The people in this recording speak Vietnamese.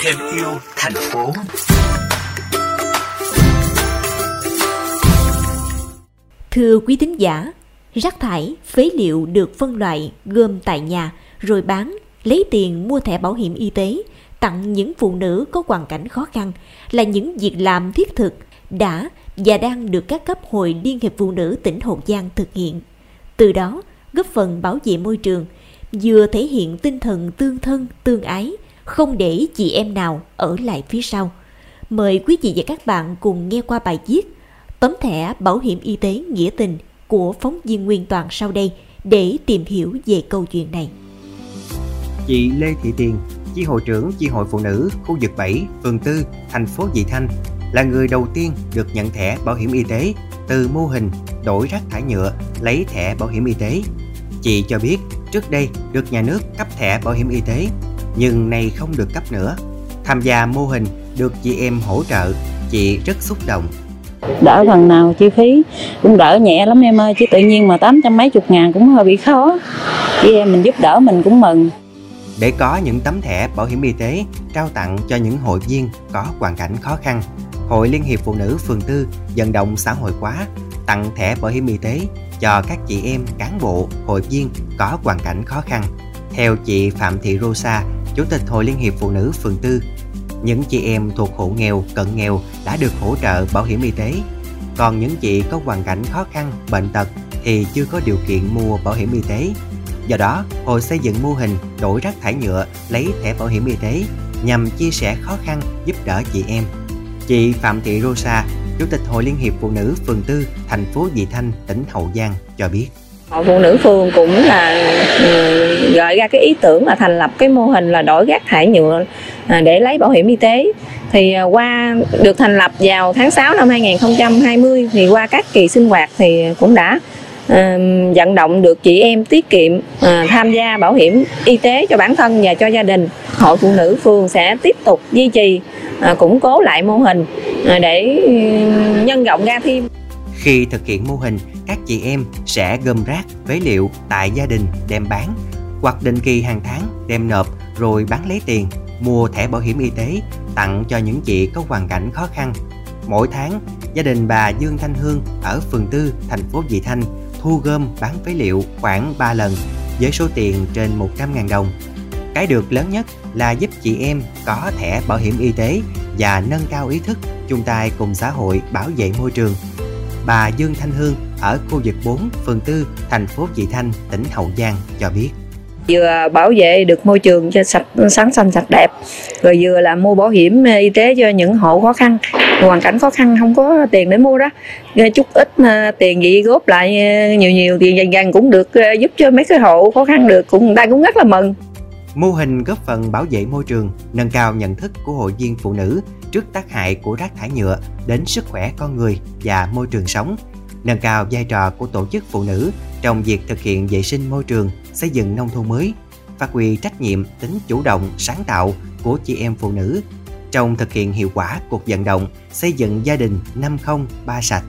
thêm yêu thành phố Thưa quý thính giả, rác thải, phế liệu được phân loại, gom tại nhà, rồi bán, lấy tiền mua thẻ bảo hiểm y tế, tặng những phụ nữ có hoàn cảnh khó khăn là những việc làm thiết thực đã và đang được các cấp hội Liên hiệp Phụ nữ tỉnh Hậu Giang thực hiện. Từ đó, góp phần bảo vệ môi trường, vừa thể hiện tinh thần tương thân, tương ái, không để chị em nào ở lại phía sau. Mời quý vị và các bạn cùng nghe qua bài viết Tấm thẻ bảo hiểm y tế nghĩa tình của phóng viên Nguyên Toàn sau đây để tìm hiểu về câu chuyện này. Chị Lê Thị Tiền, chi hội trưởng chi hội phụ nữ khu vực 7, phường 4, thành phố Vị Thanh là người đầu tiên được nhận thẻ bảo hiểm y tế từ mô hình đổi rác thải nhựa lấy thẻ bảo hiểm y tế. Chị cho biết trước đây được nhà nước cấp thẻ bảo hiểm y tế nhưng nay không được cấp nữa. Tham gia mô hình được chị em hỗ trợ, chị rất xúc động. Đỡ phần nào chi phí cũng đỡ nhẹ lắm em ơi chứ tự nhiên mà tám trăm mấy chục ngàn cũng hơi bị khó. Chị em mình giúp đỡ mình cũng mừng. Để có những tấm thẻ bảo hiểm y tế trao tặng cho những hội viên có hoàn cảnh khó khăn, Hội Liên hiệp Phụ nữ phường Tư vận động xã hội hóa tặng thẻ bảo hiểm y tế cho các chị em cán bộ, hội viên có hoàn cảnh khó khăn. Theo chị Phạm Thị Rosa, Chủ tịch Hội Liên hiệp Phụ nữ phường Tư, những chị em thuộc hộ nghèo, cận nghèo đã được hỗ trợ bảo hiểm y tế. Còn những chị có hoàn cảnh khó khăn, bệnh tật thì chưa có điều kiện mua bảo hiểm y tế. Do đó, hội xây dựng mô hình đổi rác thải nhựa lấy thẻ bảo hiểm y tế nhằm chia sẻ khó khăn giúp đỡ chị em. Chị Phạm Thị Rosa, Chủ tịch Hội Liên hiệp Phụ nữ phường Tư, thành phố Vị Thanh, tỉnh Hậu Giang cho biết. Hội phụ nữ phường cũng là ừ, gợi ra cái ý tưởng là thành lập cái mô hình là đổi rác thải nhựa à, để lấy bảo hiểm y tế thì à, qua được thành lập vào tháng 6 năm 2020 thì qua các kỳ sinh hoạt thì cũng đã vận động được chị em tiết kiệm à, tham gia bảo hiểm y tế cho bản thân và cho gia đình hội phụ nữ phường sẽ tiếp tục duy trì à, củng cố lại mô hình à, để nhân rộng ra thêm Khi thực hiện mô hình, các chị em sẽ gom rác, phế liệu tại gia đình đem bán hoặc định kỳ hàng tháng đem nộp rồi bán lấy tiền, mua thẻ bảo hiểm y tế tặng cho những chị có hoàn cảnh khó khăn. Mỗi tháng, gia đình bà Dương Thanh Hương ở phường Tư, thành phố Vị Thanh thu gom bán phế liệu khoảng 3 lần với số tiền trên 100.000 đồng. Cái được lớn nhất là giúp chị em có thẻ bảo hiểm y tế và nâng cao ý thức chung tay cùng xã hội bảo vệ môi trường. Bà Dương Thanh Hương ở khu vực 4, phường 4, thành phố Vị Thanh, tỉnh Hậu Giang cho biết vừa bảo vệ được môi trường cho sạch sáng xanh sạch đẹp rồi vừa là mua bảo hiểm ờ, y tế cho những hộ khó khăn hoàn cảnh khó khăn không có tiền để mua đó. Ờ, chút ít ờ, tiền gì góp lại nhiều nhiều tiền dần dần cũng được giúp cho mấy cái hộ khó khăn được cũng người ta cũng rất là mừng. Mô hình góp phần bảo vệ môi trường, nâng cao nhận thức của hội viên phụ nữ trước tác hại của rác thải nhựa đến sức khỏe con người và môi trường sống, nâng cao vai trò của tổ chức phụ nữ trong việc thực hiện vệ sinh môi trường, xây dựng nông thôn mới, phát huy trách nhiệm, tính chủ động, sáng tạo của chị em phụ nữ trong thực hiện hiệu quả cuộc vận động xây dựng gia đình 50 ba sạch.